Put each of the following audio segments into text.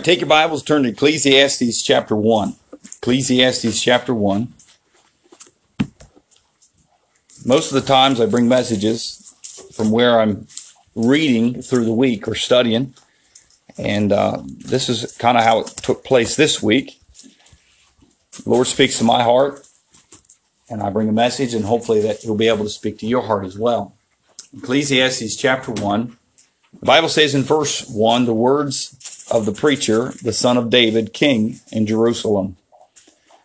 right, take your Bibles, turn to Ecclesiastes chapter 1. Ecclesiastes chapter 1. Most of the times I bring messages from where I'm reading through the week or studying. And uh, this is kind of how it took place this week. The Lord speaks to my heart, and I bring a message, and hopefully that He'll be able to speak to your heart as well. Ecclesiastes chapter 1. The Bible says in verse 1 the words of the preacher, the son of David, king in Jerusalem.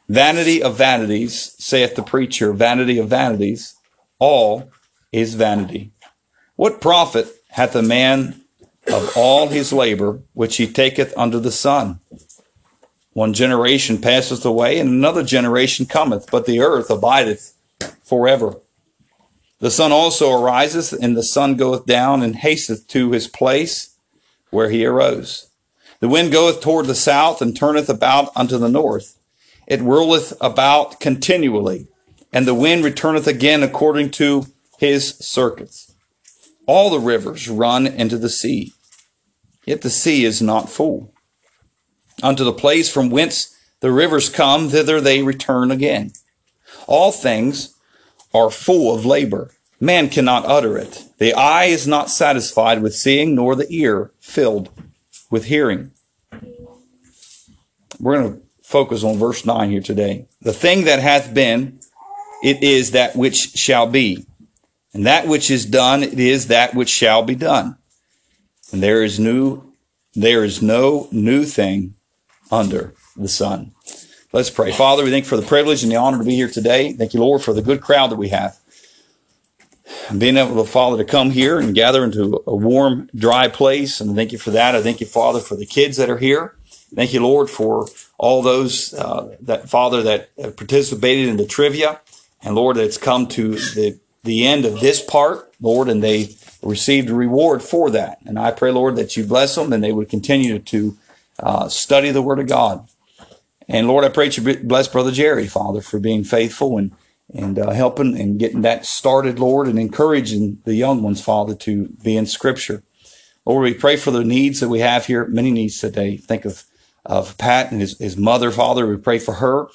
Vanity of vanities, saith the preacher, vanity of vanities, all is vanity. What profit hath a man of all his labor which he taketh under the sun? One generation passeth away, and another generation cometh, but the earth abideth forever. The sun also ariseth, and the sun goeth down, and hasteth to his place where he arose. The wind goeth toward the south, and turneth about unto the north. It whirleth about continually, and the wind returneth again according to his circuits. All the rivers run into the sea, yet the sea is not full. Unto the place from whence the rivers come, thither they return again. All things are full of labor. Man cannot utter it. The eye is not satisfied with seeing, nor the ear filled with hearing. We're going to focus on verse 9 here today. The thing that hath been, it is that which shall be. And that which is done, it is that which shall be done. And there is new, there is no new thing under the sun. Let's pray. Father, we thank you for the privilege and the honor to be here today. Thank you, Lord, for the good crowd that we have. Being able to, Father, to come here and gather into a warm, dry place. And thank you for that. I thank you, Father, for the kids that are here. Thank you, Lord, for all those uh, that, Father, that participated in the trivia. And Lord, that's come to the, the end of this part, Lord, and they received a reward for that. And I pray, Lord, that you bless them and they would continue to uh, study the Word of God. And Lord, I pray that you bless Brother Jerry, Father, for being faithful and and uh, helping and getting that started, Lord, and encouraging the young ones, Father, to be in Scripture. Lord, we pray for the needs that we have here. Many needs today. Think of of Pat and his, his mother, Father. We pray for her,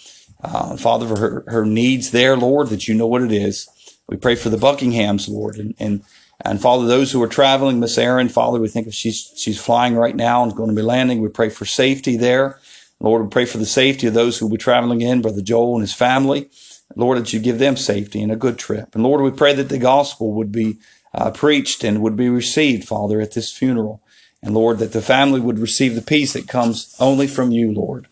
uh, Father, for her, her needs there, Lord, that you know what it is. We pray for the Buckinghams, Lord, and and and Father, those who are traveling, Miss Aaron, Father, we think if she's she's flying right now and going to be landing, we pray for safety there. Lord, we pray for the safety of those who will be traveling in, Brother Joel and his family. Lord, that you give them safety and a good trip. And Lord, we pray that the gospel would be uh, preached and would be received, Father, at this funeral. And Lord, that the family would receive the peace that comes only from you, Lord.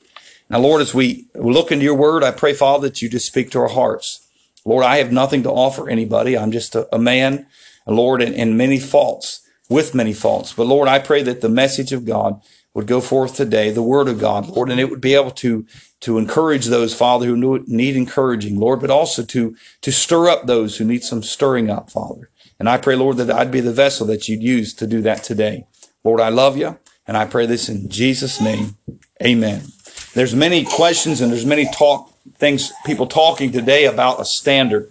Now, Lord, as we look into your word, I pray, Father, that you just speak to our hearts. Lord, I have nothing to offer anybody. I'm just a, a man, Lord, and, and many faults, with many faults. But Lord, I pray that the message of God would go forth today, the word of God, Lord, and it would be able to, to encourage those, Father, who need encouraging, Lord, but also to, to stir up those who need some stirring up, Father. And I pray, Lord, that I'd be the vessel that you'd use to do that today. Lord, I love you, and I pray this in Jesus' name. Amen. There's many questions and there's many talk things, people talking today about a standard.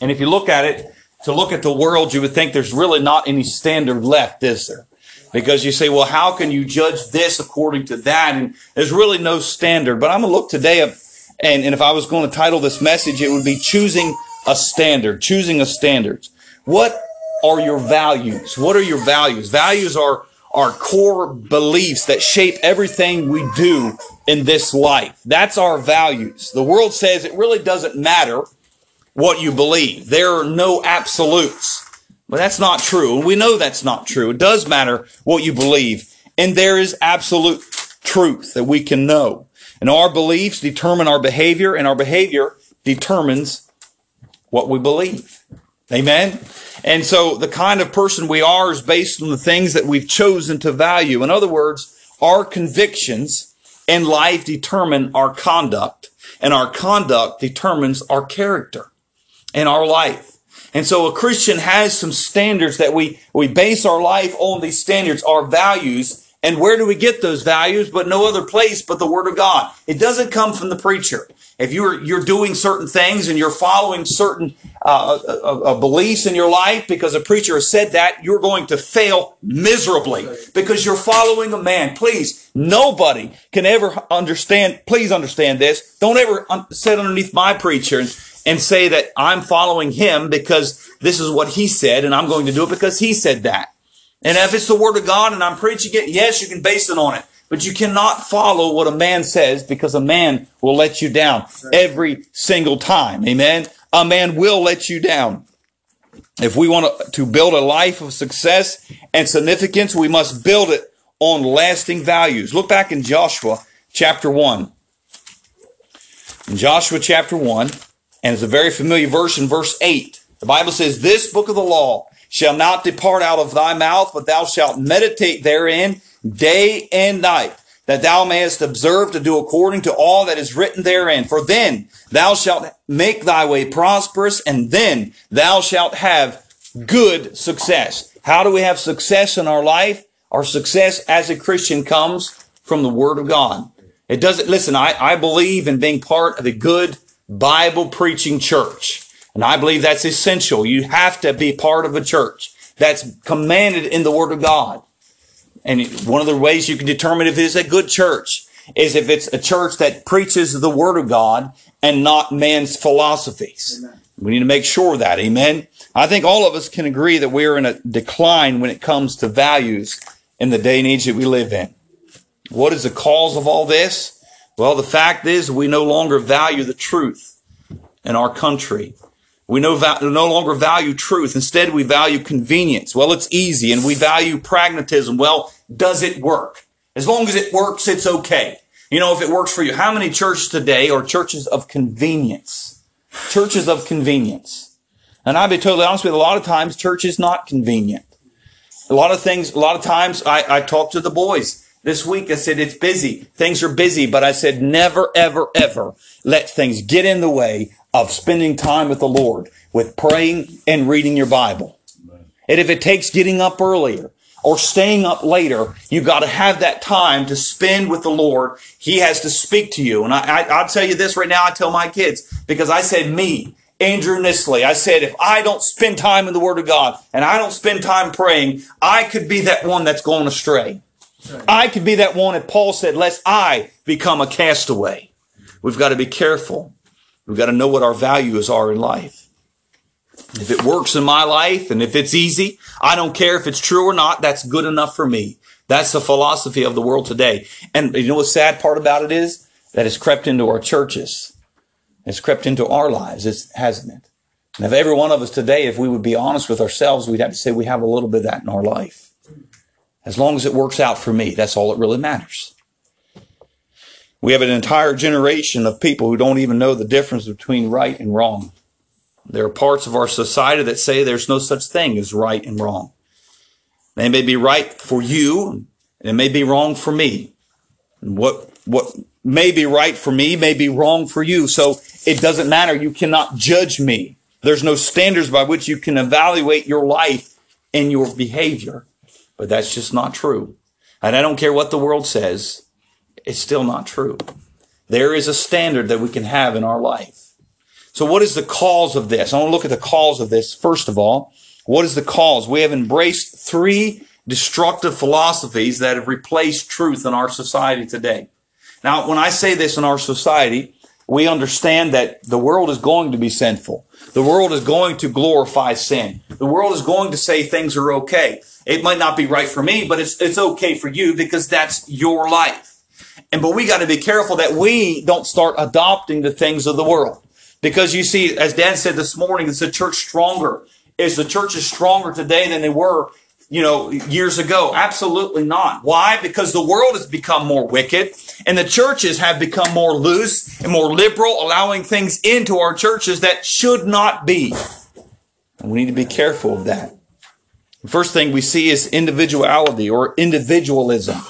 And if you look at it, to look at the world, you would think there's really not any standard left, is there? Because you say, well, how can you judge this according to that? And there's really no standard. But I'm going to look today up, and, and if I was going to title this message, it would be choosing a standard, choosing a standard. What are your values? What are your values? Values are our core beliefs that shape everything we do in this life. That's our values. The world says it really doesn't matter what you believe. There are no absolutes. But that's not true. And we know that's not true. It does matter what you believe. And there is absolute truth that we can know. And our beliefs determine our behavior, and our behavior determines what we believe. Amen? And so the kind of person we are is based on the things that we've chosen to value. In other words, our convictions in life determine our conduct, and our conduct determines our character and our life. And so a Christian has some standards that we, we base our life on these standards, our values. And where do we get those values? But no other place but the Word of God. It doesn't come from the preacher. If you're, you're doing certain things and you're following certain uh, uh, uh, beliefs in your life because a preacher has said that, you're going to fail miserably because you're following a man. Please, nobody can ever understand. Please understand this. Don't ever un- sit underneath my preacher and, and say that I'm following him because this is what he said and I'm going to do it because he said that. And if it's the word of God and I'm preaching it, yes, you can base it on it. But you cannot follow what a man says because a man will let you down every single time. Amen. A man will let you down. If we want to build a life of success and significance, we must build it on lasting values. Look back in Joshua chapter 1. In Joshua chapter 1, and it's a very familiar verse in verse 8. The Bible says, This book of the law shall not depart out of thy mouth, but thou shalt meditate therein day and night, that thou mayest observe to do according to all that is written therein. For then thou shalt make thy way prosperous, and then thou shalt have good success. How do we have success in our life? Our success as a Christian comes from the Word of God. It doesn't, listen, I, I believe in being part of a good Bible preaching church. And I believe that's essential. You have to be part of a church that's commanded in the Word of God. And one of the ways you can determine if it is a good church is if it's a church that preaches the word of God and not man's philosophies. Amen. We need to make sure of that. Amen. I think all of us can agree that we're in a decline when it comes to values in the day and age that we live in. What is the cause of all this? Well, the fact is we no longer value the truth in our country. We no, va- no longer value truth. Instead, we value convenience. Well, it's easy and we value pragmatism. Well, does it work? As long as it works, it's okay. You know, if it works for you, how many churches today are churches of convenience? Churches of convenience. And I'll be totally honest with you, a lot of times church is not convenient. A lot of things, a lot of times I, I talk to the boys this week. I said, it's busy. Things are busy, but I said, never, ever, ever let things get in the way of spending time with the Lord, with praying and reading your Bible. And if it takes getting up earlier or staying up later, you got to have that time to spend with the Lord. He has to speak to you. And I, I, I'll tell you this right now. I tell my kids because I said me, Andrew Nisley. I said, if I don't spend time in the Word of God and I don't spend time praying, I could be that one that's going astray. I could be that one that Paul said, lest I become a castaway. We've got to be careful. We've got to know what our values are in life. If it works in my life and if it's easy, I don't care if it's true or not. That's good enough for me. That's the philosophy of the world today. And you know what sad part about it is? That it's crept into our churches. It's crept into our lives, it's, hasn't it? And if every one of us today, if we would be honest with ourselves, we'd have to say we have a little bit of that in our life. As long as it works out for me, that's all that really matters. We have an entire generation of people who don't even know the difference between right and wrong. There are parts of our society that say there's no such thing as right and wrong. They may be right for you, and it may be wrong for me. What, what may be right for me may be wrong for you. So it doesn't matter. You cannot judge me. There's no standards by which you can evaluate your life and your behavior. But that's just not true. And I don't care what the world says. It's still not true. There is a standard that we can have in our life. So what is the cause of this? I want to look at the cause of this. First of all, what is the cause? We have embraced three destructive philosophies that have replaced truth in our society today. Now, when I say this in our society, we understand that the world is going to be sinful. The world is going to glorify sin. The world is going to say things are okay. It might not be right for me, but it's, it's okay for you because that's your life. And, but we got to be careful that we don't start adopting the things of the world. Because you see, as Dan said this morning, is the church stronger? Is the church is stronger today than they were, you know, years ago? Absolutely not. Why? Because the world has become more wicked and the churches have become more loose and more liberal, allowing things into our churches that should not be. And we need to be careful of that. The first thing we see is individuality or individualism.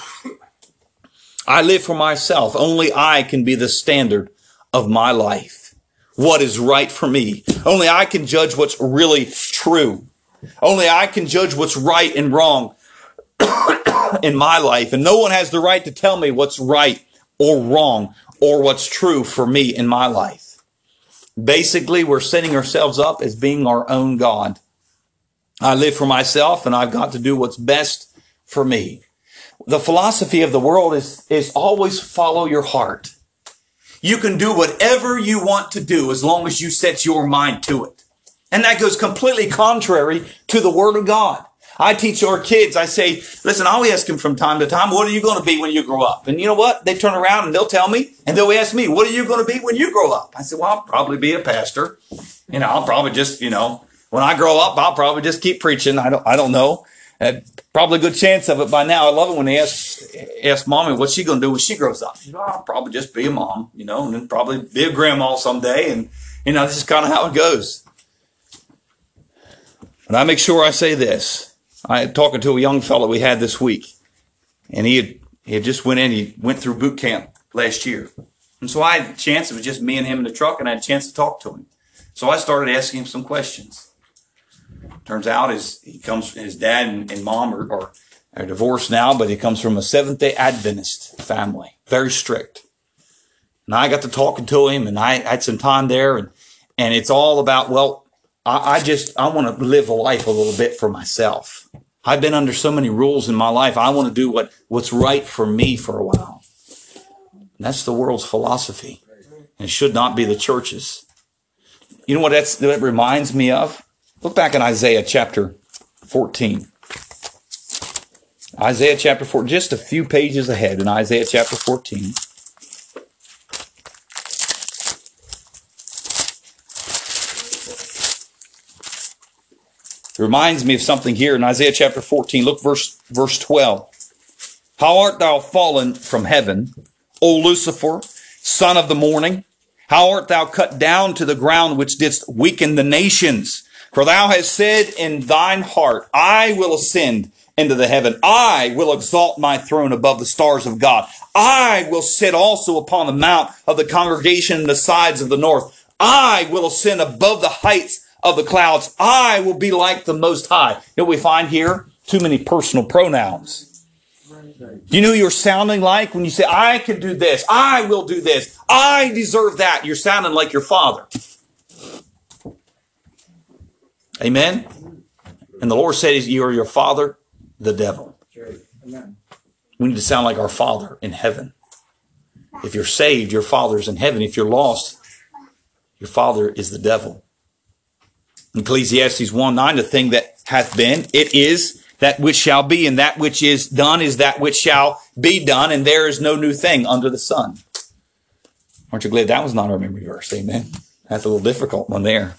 I live for myself. Only I can be the standard of my life. What is right for me. Only I can judge what's really true. Only I can judge what's right and wrong in my life. And no one has the right to tell me what's right or wrong or what's true for me in my life. Basically, we're setting ourselves up as being our own God. I live for myself and I've got to do what's best for me. The philosophy of the world is, is always follow your heart. You can do whatever you want to do as long as you set your mind to it. And that goes completely contrary to the word of God. I teach our kids, I say, listen, I'll ask them from time to time, what are you going to be when you grow up? And you know what? They turn around and they'll tell me, and they'll ask me, what are you going to be when you grow up? I said, well, I'll probably be a pastor. You know, I'll probably just, you know, when I grow up, I'll probably just keep preaching. I don't, I don't know. Uh, probably a good chance of it by now. I love it when they ask, ask mommy, what's she going to do when she grows up? I'll probably just be a mom, you know, and then probably be a grandma someday. And, you know, this is kind of how it goes. But I make sure I say this. I talking to a young fellow we had this week, and he had, he had just went in, he went through boot camp last year. And so I had a chance, it was just me and him in the truck, and I had a chance to talk to him. So I started asking him some questions. Turns out his, he comes, his dad and, and mom are, are, are divorced now, but he comes from a Seventh day Adventist family, very strict. And I got to talking to him and I had some time there and, and it's all about, well, I, I just, I want to live a life a little bit for myself. I've been under so many rules in my life. I want to do what, what's right for me for a while. And that's the world's philosophy. And should not be the church's. You know what that's, that reminds me of? Look back in Isaiah chapter 14. Isaiah chapter 4, just a few pages ahead in Isaiah chapter 14. It reminds me of something here in Isaiah chapter 14. Look verse verse 12. How art thou fallen from heaven, O Lucifer, son of the morning? How art thou cut down to the ground which didst weaken the nations? For thou hast said in thine heart, I will ascend into the heaven. I will exalt my throne above the stars of God. I will sit also upon the mount of the congregation in the sides of the north. I will ascend above the heights of the clouds. I will be like the Most High. You know we find here? Too many personal pronouns. You know you're sounding like when you say, I can do this, I will do this, I deserve that? You're sounding like your father. Amen? And the Lord said, You are your father, the devil. We need to sound like our father in heaven. If you're saved, your father's in heaven. If you're lost, your father is the devil. Ecclesiastes 1 9, the thing that hath been, it is that which shall be, and that which is done is that which shall be done, and there is no new thing under the sun. Aren't you glad that was not our memory verse? Amen. That's a little difficult one there.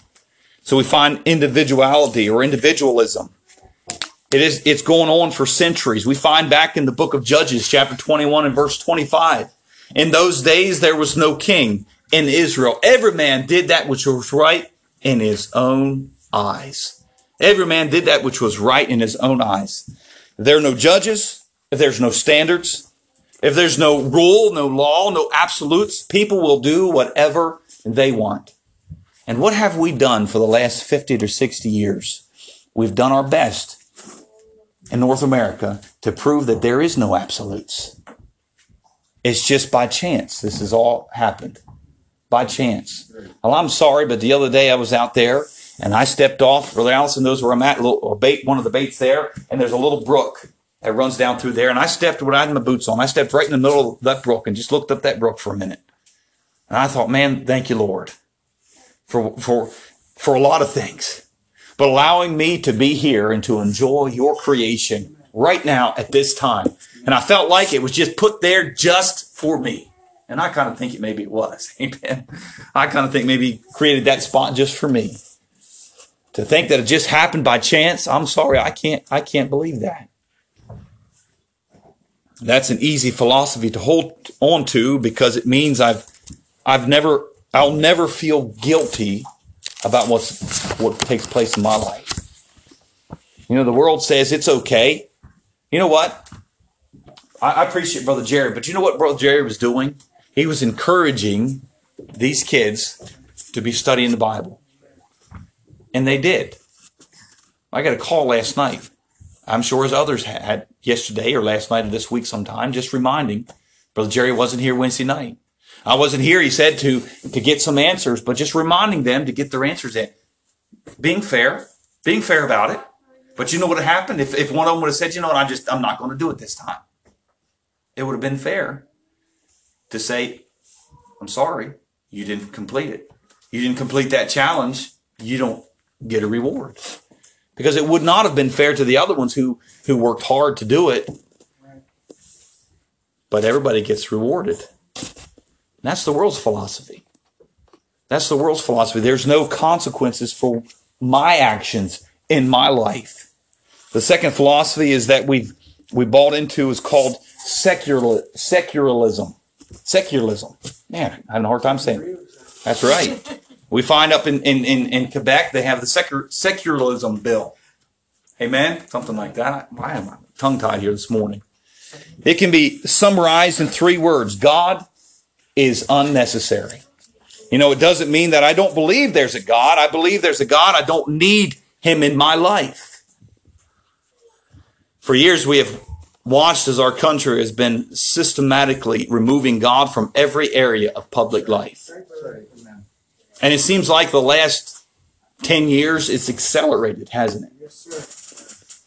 So we find individuality or individualism. It is, it's going on for centuries. We find back in the book of Judges, chapter 21 and verse 25. In those days, there was no king in Israel. Every man did that which was right in his own eyes. Every man did that which was right in his own eyes. There are no judges, if there's no standards, if there's no rule, no law, no absolutes, people will do whatever they want. And what have we done for the last 50 to 60 years? We've done our best in North America to prove that there is no absolutes. It's just by chance. This has all happened by chance. Well, I'm sorry, but the other day I was out there and I stepped off. Brother Allison knows where I'm at. Little, bait, one of the baits there, and there's a little brook that runs down through there. And I stepped when I had my boots on. I stepped right in the middle of that brook and just looked up that brook for a minute. And I thought, man, thank you, Lord, for for for a lot of things, but allowing me to be here and to enjoy your creation right now at this time. And I felt like it was just put there just for me. And I kind of think it maybe it was. Amen. I kind of think maybe he created that spot just for me. To think that it just happened by chance, I'm sorry, I can't I can't believe that. That's an easy philosophy to hold on to because it means I've I've never I'll never feel guilty about what's what takes place in my life. You know, the world says it's okay. You know what? I, I appreciate Brother Jerry, but you know what Brother Jerry was doing? He was encouraging these kids to be studying the Bible. And they did. I got a call last night. I'm sure as others had yesterday or last night or this week sometime, just reminding Brother Jerry wasn't here Wednesday night. I wasn't here, he said, to, to get some answers, but just reminding them to get their answers in. Being fair, being fair about it. But you know what happened if, if one of them would have said, you know what, I just, I'm not going to do it this time. It would have been fair to say, I'm sorry, you didn't complete it. You didn't complete that challenge. You don't get a reward. Because it would not have been fair to the other ones who, who worked hard to do it. But everybody gets rewarded. And that's the world's philosophy. That's the world's philosophy. There's no consequences for my actions in my life. The second philosophy is that we've we bought into is called secular secularism. Secularism. Man, I'm having a hard time saying it. That's right. We find up in, in, in, in Quebec they have the secular, secularism bill. Amen? Something like that. Why am I tongue tied here this morning? It can be summarized in three words. God is unnecessary. You know, it doesn't mean that I don't believe there's a God. I believe there's a God. I don't need him in my life. For years, we have watched as our country has been systematically removing God from every area of public life. And it seems like the last 10 years, it's accelerated, hasn't it?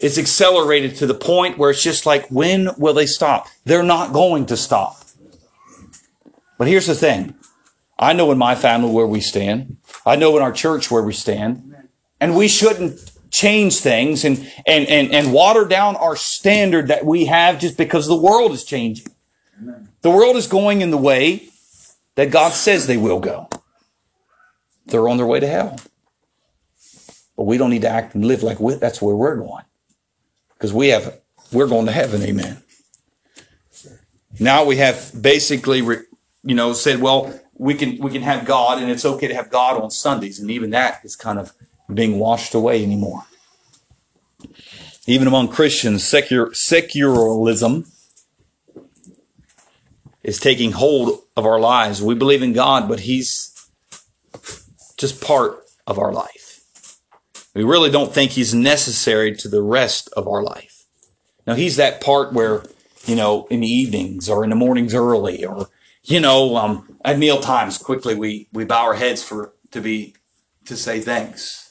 It's accelerated to the point where it's just like, when will they stop? They're not going to stop. But here's the thing. I know in my family where we stand. I know in our church where we stand. And we shouldn't change things and, and, and, and water down our standard that we have just because the world is changing. The world is going in the way that God says they will go. They're on their way to hell. But we don't need to act and live like we, that's where we're going. Because we have, we're going to heaven. Amen. Now we have basically, you know, said, well, we can, we can have God and it's okay to have God on Sundays. And even that is kind of being washed away anymore. Even among Christians, secular, secularism is taking hold of our lives. We believe in God, but He's just part of our life. We really don't think He's necessary to the rest of our life. Now, He's that part where, you know, in the evenings or in the mornings early or, you know, um, at meal times quickly we, we bow our heads for, to be, to say thanks.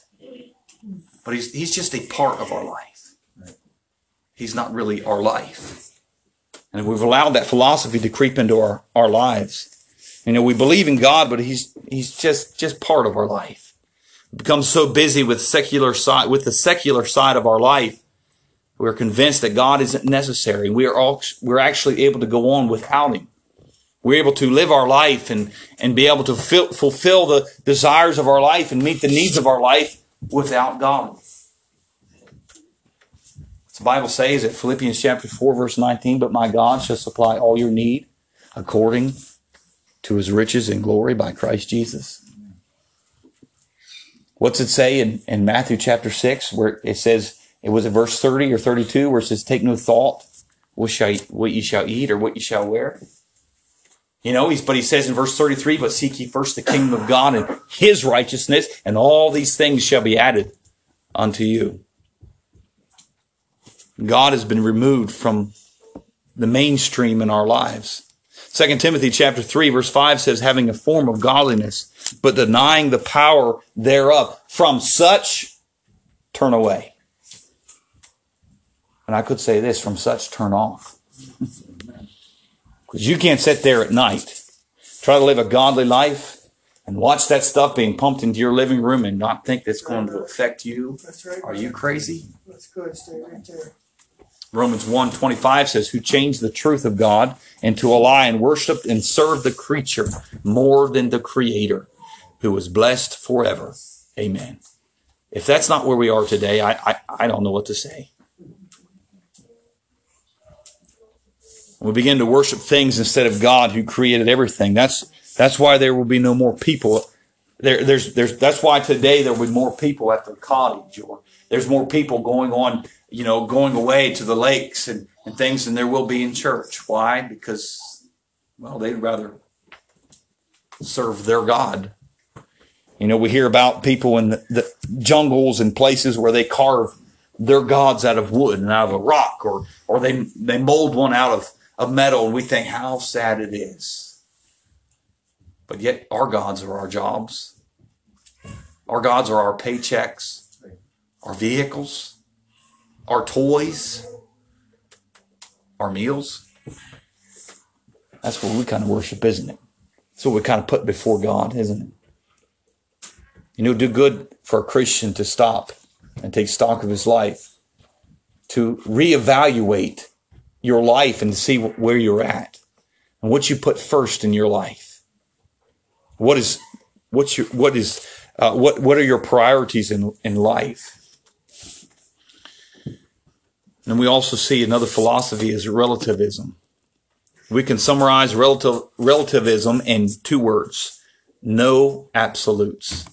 But He's, He's just a part of our life. He's not really our life. And we've allowed that philosophy to creep into our, our lives. You know, we believe in God, but he's, he's just, just part of our life. We become so busy with secular side, with the secular side of our life. We're convinced that God isn't necessary. We are all, we're actually able to go on without him. We're able to live our life and, and be able to fill, fulfill the desires of our life and meet the needs of our life without God. The Bible says at Philippians chapter 4 verse 19, but my God shall supply all your need according to his riches and glory by Christ Jesus. What's it say in, in Matthew chapter 6 where it says, it was at verse 30 or 32 where it says, take no thought what, shall, what you shall eat or what you shall wear. You know, he's, but he says in verse 33, but seek ye first the kingdom of God and his righteousness and all these things shall be added unto you. God has been removed from the mainstream in our lives. 2 Timothy chapter 3 verse 5 says, having a form of godliness, but denying the power thereof. From such, turn away. And I could say this, from such, turn off. Because you can't sit there at night, try to live a godly life, and watch that stuff being pumped into your living room and not think that's going to affect you. That's right. Are you crazy? That's good. Stay right there. Romans 1:25 says, "Who changed the truth of God into a lie and worshipped and served the creature more than the Creator, who was blessed forever." Amen. If that's not where we are today, I I, I don't know what to say. We begin to worship things instead of God, who created everything. That's that's why there will be no more people. There, there's, there's, that's why today there will be more people at the cottage, or there's more people going on you know, going away to the lakes and, and things than there will be in church. Why? Because, well, they'd rather serve their God. You know, we hear about people in the, the jungles and places where they carve their gods out of wood and out of a rock, or or they they mold one out of, of metal, and we think how sad it is. But yet, our gods are our jobs. Our gods are our paychecks, our vehicles our toys, our meals. That's what we kind of worship, isn't it? That's what we kind of put before God, isn't it? You know, do good for a Christian to stop and take stock of his life, to reevaluate your life and see where you're at and what you put first in your life. What is, what's your, what is, uh, what, what are your priorities in, in life? And we also see another philosophy is relativism. We can summarize relative, relativism in two words. No absolutes.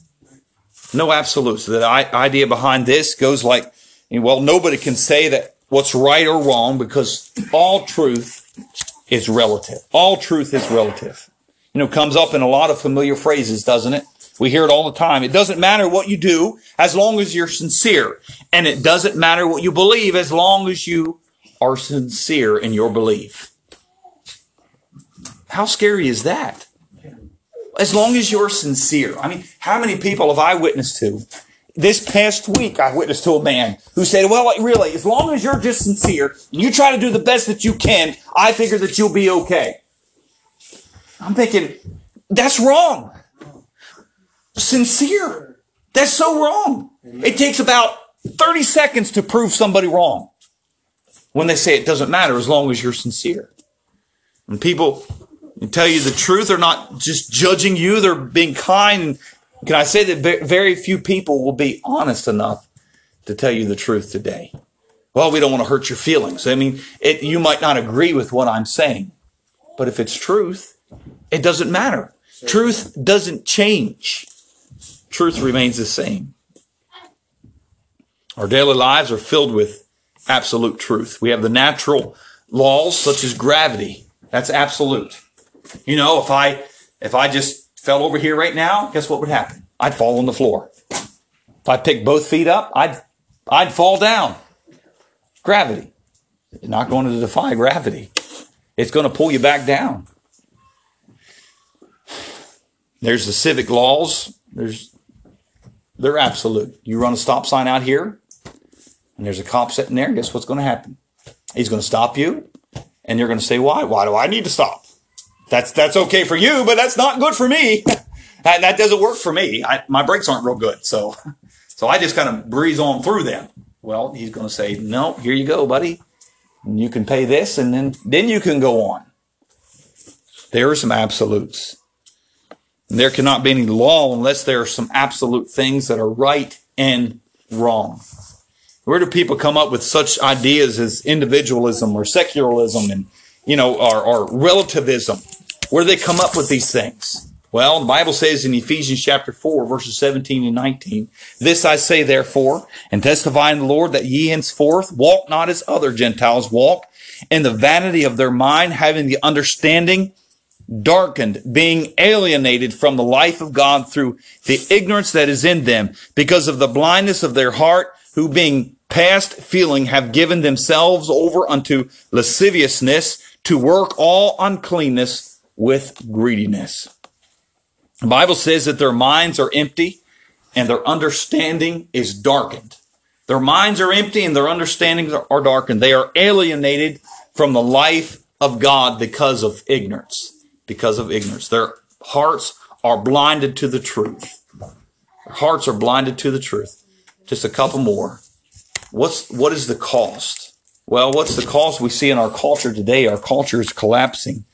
No absolutes. The idea behind this goes like, well, nobody can say that what's right or wrong because all truth is relative. All truth is relative. You know, comes up in a lot of familiar phrases, doesn't it? We hear it all the time. It doesn't matter what you do as long as you're sincere. And it doesn't matter what you believe as long as you are sincere in your belief. How scary is that? As long as you're sincere. I mean, how many people have I witnessed to? This past week, I witnessed to a man who said, well, really, as long as you're just sincere and you try to do the best that you can, I figure that you'll be okay. I'm thinking, that's wrong. Sincere. That's so wrong. It takes about 30 seconds to prove somebody wrong when they say it doesn't matter as long as you're sincere. And people tell you the truth, they're not just judging you, they're being kind. Can I say that very few people will be honest enough to tell you the truth today? Well, we don't want to hurt your feelings. I mean, it, you might not agree with what I'm saying, but if it's truth, it doesn't matter. Truth doesn't change. Truth remains the same. Our daily lives are filled with absolute truth. We have the natural laws such as gravity. That's absolute. You know, if I if I just fell over here right now, guess what would happen? I'd fall on the floor. If I picked both feet up, I'd I'd fall down. Gravity. You're not going to defy gravity. It's going to pull you back down. There's the civic laws. There's they're absolute. You run a stop sign out here, and there's a cop sitting there. Guess what's going to happen? He's going to stop you, and you're going to say, "Why? Why do I need to stop?" That's that's okay for you, but that's not good for me. that, that doesn't work for me. I, my brakes aren't real good, so so I just kind of breeze on through them. Well, he's going to say, "No, here you go, buddy. You can pay this, and then then you can go on." There are some absolutes. There cannot be any law unless there are some absolute things that are right and wrong. Where do people come up with such ideas as individualism or secularism and, you know, or, or relativism? Where do they come up with these things? Well, the Bible says in Ephesians chapter 4, verses 17 and 19, This I say therefore, and testify in the Lord that ye henceforth walk not as other Gentiles walk, in the vanity of their mind, having the understanding darkened, being alienated from the life of God through the ignorance that is in them, because of the blindness of their heart, who being past feeling have given themselves over unto lasciviousness to work all uncleanness with greediness. The Bible says that their minds are empty and their understanding is darkened. Their minds are empty and their understandings are darkened. They are alienated from the life of God because of ignorance because of ignorance. Their hearts are blinded to the truth. Their hearts are blinded to the truth. Just a couple more. What's what is the cost? Well, what's the cost we see in our culture today? Our culture is collapsing.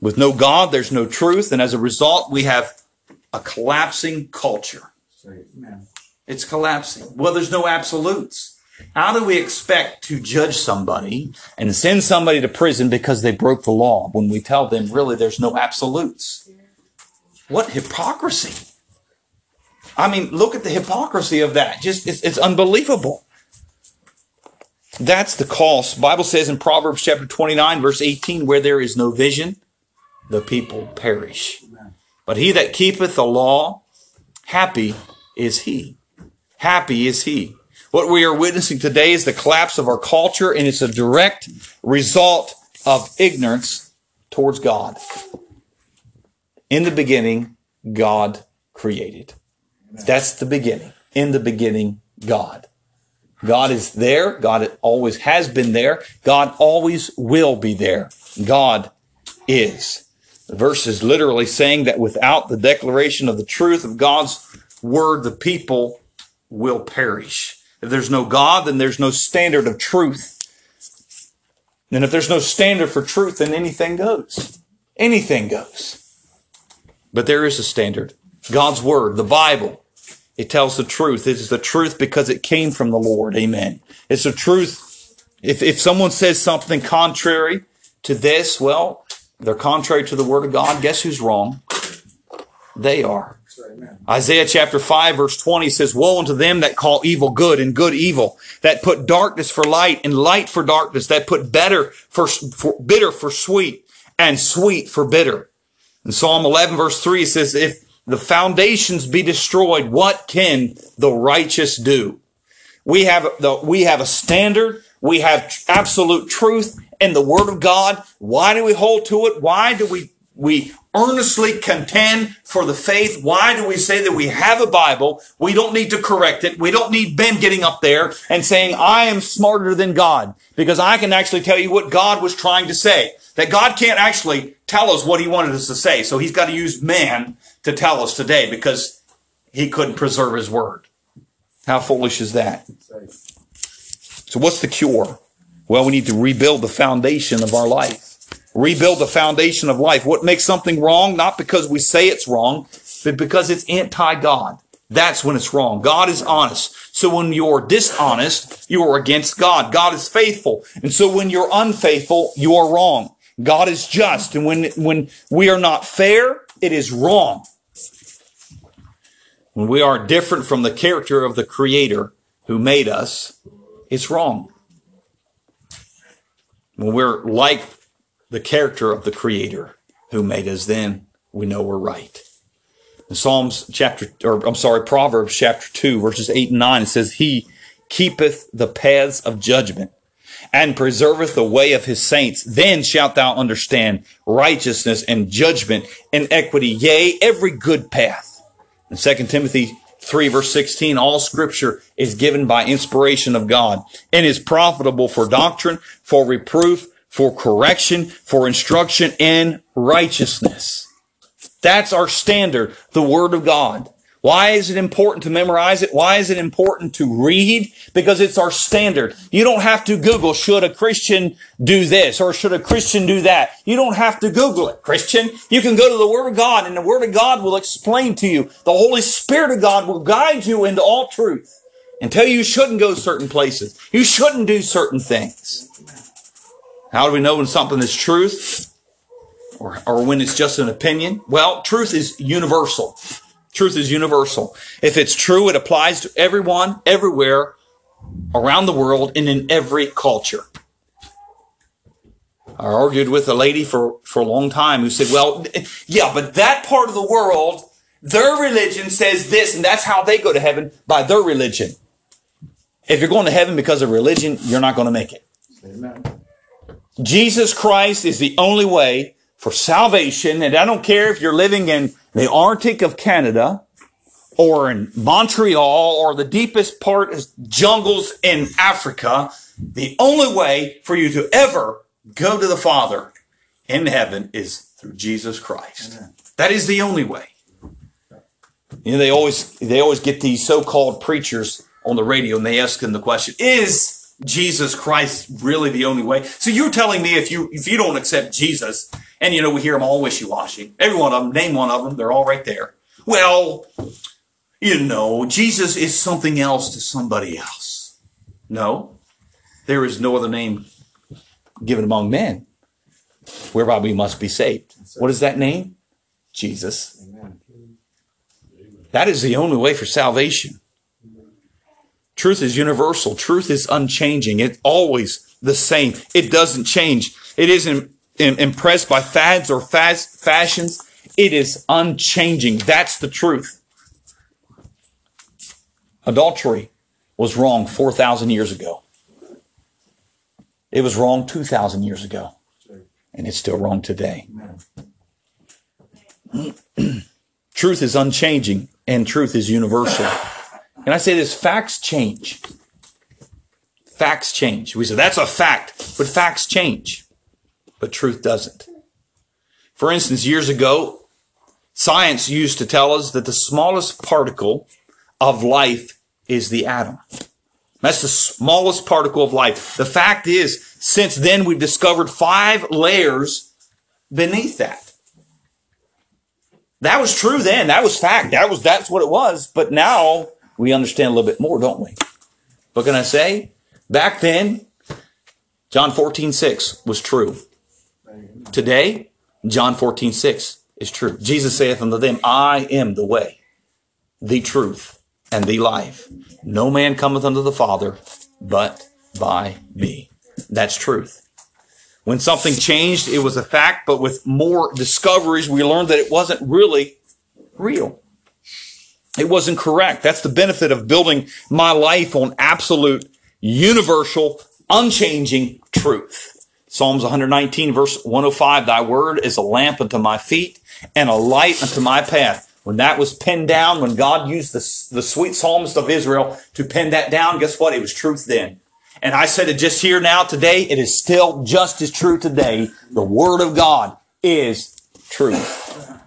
With no God, there's no truth, and as a result, we have a collapsing culture. It's collapsing. Well, there's no absolutes. How do we expect to judge somebody and send somebody to prison because they broke the law when we tell them really there's no absolutes? What hypocrisy. I mean, look at the hypocrisy of that. Just it's, it's unbelievable. That's the cost. Bible says in Proverbs chapter 29 verse 18 where there is no vision, the people perish. But he that keepeth the law, happy is he. Happy is he. What we are witnessing today is the collapse of our culture, and it's a direct result of ignorance towards God. In the beginning, God created. That's the beginning. In the beginning, God. God is there. God always has been there. God always will be there. God is. The verse is literally saying that without the declaration of the truth of God's word, the people will perish. If there's no God, then there's no standard of truth. And if there's no standard for truth, then anything goes. Anything goes. But there is a standard. God's word, the Bible. It tells the truth. It is the truth because it came from the Lord. Amen. It's the truth. If, if someone says something contrary to this, well, they're contrary to the word of God. Guess who's wrong? They are. Isaiah chapter 5 verse 20 says, Woe unto them that call evil good and good evil, that put darkness for light and light for darkness, that put better for, for bitter for sweet and sweet for bitter. In Psalm 11 verse 3 it says, If the foundations be destroyed, what can the righteous do? We have the, we have a standard. We have absolute truth in the word of God. Why do we hold to it? Why do we we earnestly contend for the faith. Why do we say that we have a Bible? We don't need to correct it. We don't need Ben getting up there and saying, I am smarter than God because I can actually tell you what God was trying to say. That God can't actually tell us what he wanted us to say. So he's got to use man to tell us today because he couldn't preserve his word. How foolish is that? So what's the cure? Well, we need to rebuild the foundation of our life. Rebuild the foundation of life. What makes something wrong? Not because we say it's wrong, but because it's anti-God. That's when it's wrong. God is honest. So when you're dishonest, you are against God. God is faithful. And so when you're unfaithful, you are wrong. God is just. And when, when we are not fair, it is wrong. When we are different from the character of the creator who made us, it's wrong. When we're like the character of the creator who made us, then we know we're right. In Psalms chapter, or I'm sorry, Proverbs chapter 2, verses 8 and 9, it says, He keepeth the paths of judgment and preserveth the way of his saints. Then shalt thou understand righteousness and judgment and equity, yea, every good path. In 2 Timothy 3 verse 16, all scripture is given by inspiration of God and is profitable for doctrine, for reproof, for correction, for instruction in righteousness. That's our standard, the word of God. Why is it important to memorize it? Why is it important to read? Because it's our standard. You don't have to Google, should a Christian do this or should a Christian do that? You don't have to Google it, Christian. You can go to the Word of God and the Word of God will explain to you. The Holy Spirit of God will guide you into all truth and tell you you shouldn't go certain places. You shouldn't do certain things. How do we know when something is truth or, or when it's just an opinion? Well, truth is universal. Truth is universal. If it's true, it applies to everyone, everywhere, around the world, and in every culture. I argued with a lady for, for a long time who said, well, yeah, but that part of the world, their religion says this, and that's how they go to heaven by their religion. If you're going to heaven because of religion, you're not going to make it. Amen. Jesus Christ is the only way for salvation. And I don't care if you're living in the Arctic of Canada or in Montreal or the deepest part is jungles in Africa. The only way for you to ever go to the Father in heaven is through Jesus Christ. That is the only way. You know, they always, they always get these so-called preachers on the radio and they ask them the question, is Jesus Christ really the only way? So you're telling me if you, if you don't accept Jesus, and you know, we hear them all wishy-washy. Every one of them, name one of them, they're all right there. Well, you know, Jesus is something else to somebody else. No, there is no other name given among men whereby we must be saved. What is that name? Jesus. Amen. That is the only way for salvation. Truth is universal. Truth is unchanging. It's always the same. It doesn't change. It isn't im- impressed by fads or fas- fashions. It is unchanging. That's the truth. Adultery was wrong 4,000 years ago. It was wrong 2,000 years ago. And it's still wrong today. truth is unchanging and truth is universal. And I say this, facts change. Facts change. We say that's a fact, but facts change. But truth doesn't. For instance, years ago, science used to tell us that the smallest particle of life is the atom. That's the smallest particle of life. The fact is, since then we've discovered five layers beneath that. That was true then. That was fact. That was, that's what it was. But now we understand a little bit more, don't we? What can I say? Back then, John 14, 6 was true. Today, John 14, 6 is true. Jesus saith unto them, I am the way, the truth, and the life. No man cometh unto the Father but by me. That's truth. When something changed, it was a fact, but with more discoveries, we learned that it wasn't really real. It wasn't correct. That's the benefit of building my life on absolute, universal, unchanging truth. Psalms 119 verse 105, thy word is a lamp unto my feet and a light unto my path. When that was pinned down, when God used the, the sweet psalmist of Israel to pin that down, guess what? It was truth then. And I said it just here now today. It is still just as true today. The word of God is truth.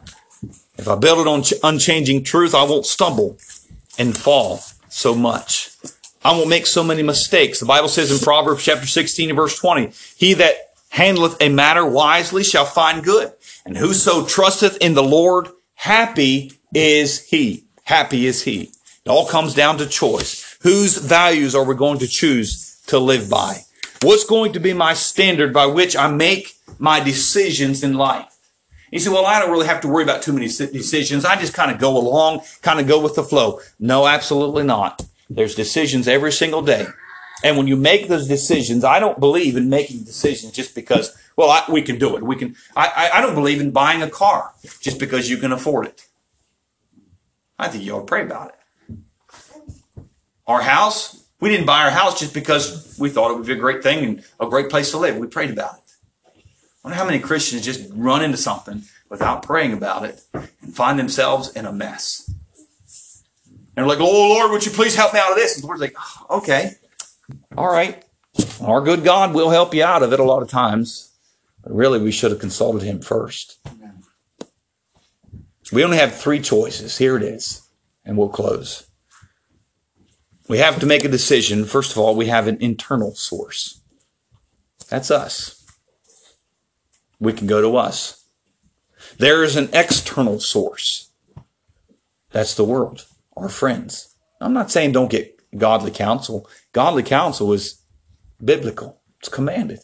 If I build it on ch- unchanging truth, I won't stumble and fall so much. I won't make so many mistakes. The Bible says in Proverbs chapter 16 and verse 20, he that handleth a matter wisely shall find good. And whoso trusteth in the Lord, happy is he. Happy is he. It all comes down to choice. Whose values are we going to choose to live by? What's going to be my standard by which I make my decisions in life? You say, well, I don't really have to worry about too many decisions. I just kind of go along, kind of go with the flow. No, absolutely not. There's decisions every single day. And when you make those decisions, I don't believe in making decisions just because, well, I, we can do it. We can, I, I don't believe in buying a car just because you can afford it. I think you ought to pray about it. Our house, we didn't buy our house just because we thought it would be a great thing and a great place to live. We prayed about it. I wonder how many Christians just run into something without praying about it and find themselves in a mess. And they're like, oh Lord, would you please help me out of this? And the Lord's like, "Oh, okay, all right. Our good God will help you out of it a lot of times. But really, we should have consulted him first. We only have three choices. Here it is. And we'll close. We have to make a decision. First of all, we have an internal source. That's us. We can go to us. There is an external source. That's the world, our friends. I'm not saying don't get godly counsel. Godly counsel is biblical. It's commanded.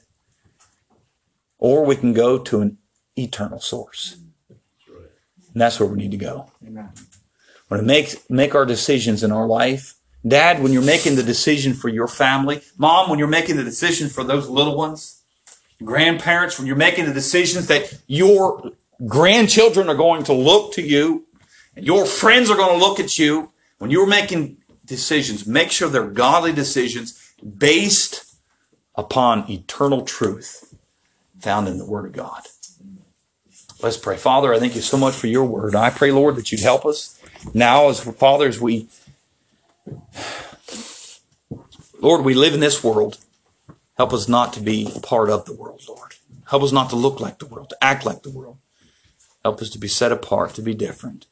Or we can go to an eternal source. And that's where we need to go. Amen. When we make, make our decisions in our life, dad, when you're making the decision for your family, mom, when you're making the decision for those little ones, grandparents, when you're making the decisions that your grandchildren are going to look to you and your friends are going to look at you, when you're making decisions, make sure they're godly decisions based upon eternal truth found in the Word of God. Let's pray. Father, I thank you so much for your word. I pray, Lord, that you'd help us now as fathers, we, Lord, we live in this world. Help us not to be part of the world, Lord. Help us not to look like the world, to act like the world. Help us to be set apart, to be different,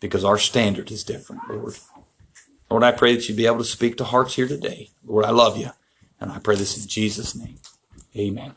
because our standard is different, Lord. Lord, I pray that you'd be able to speak to hearts here today. Lord, I love you. And I pray this in Jesus' name. Amen.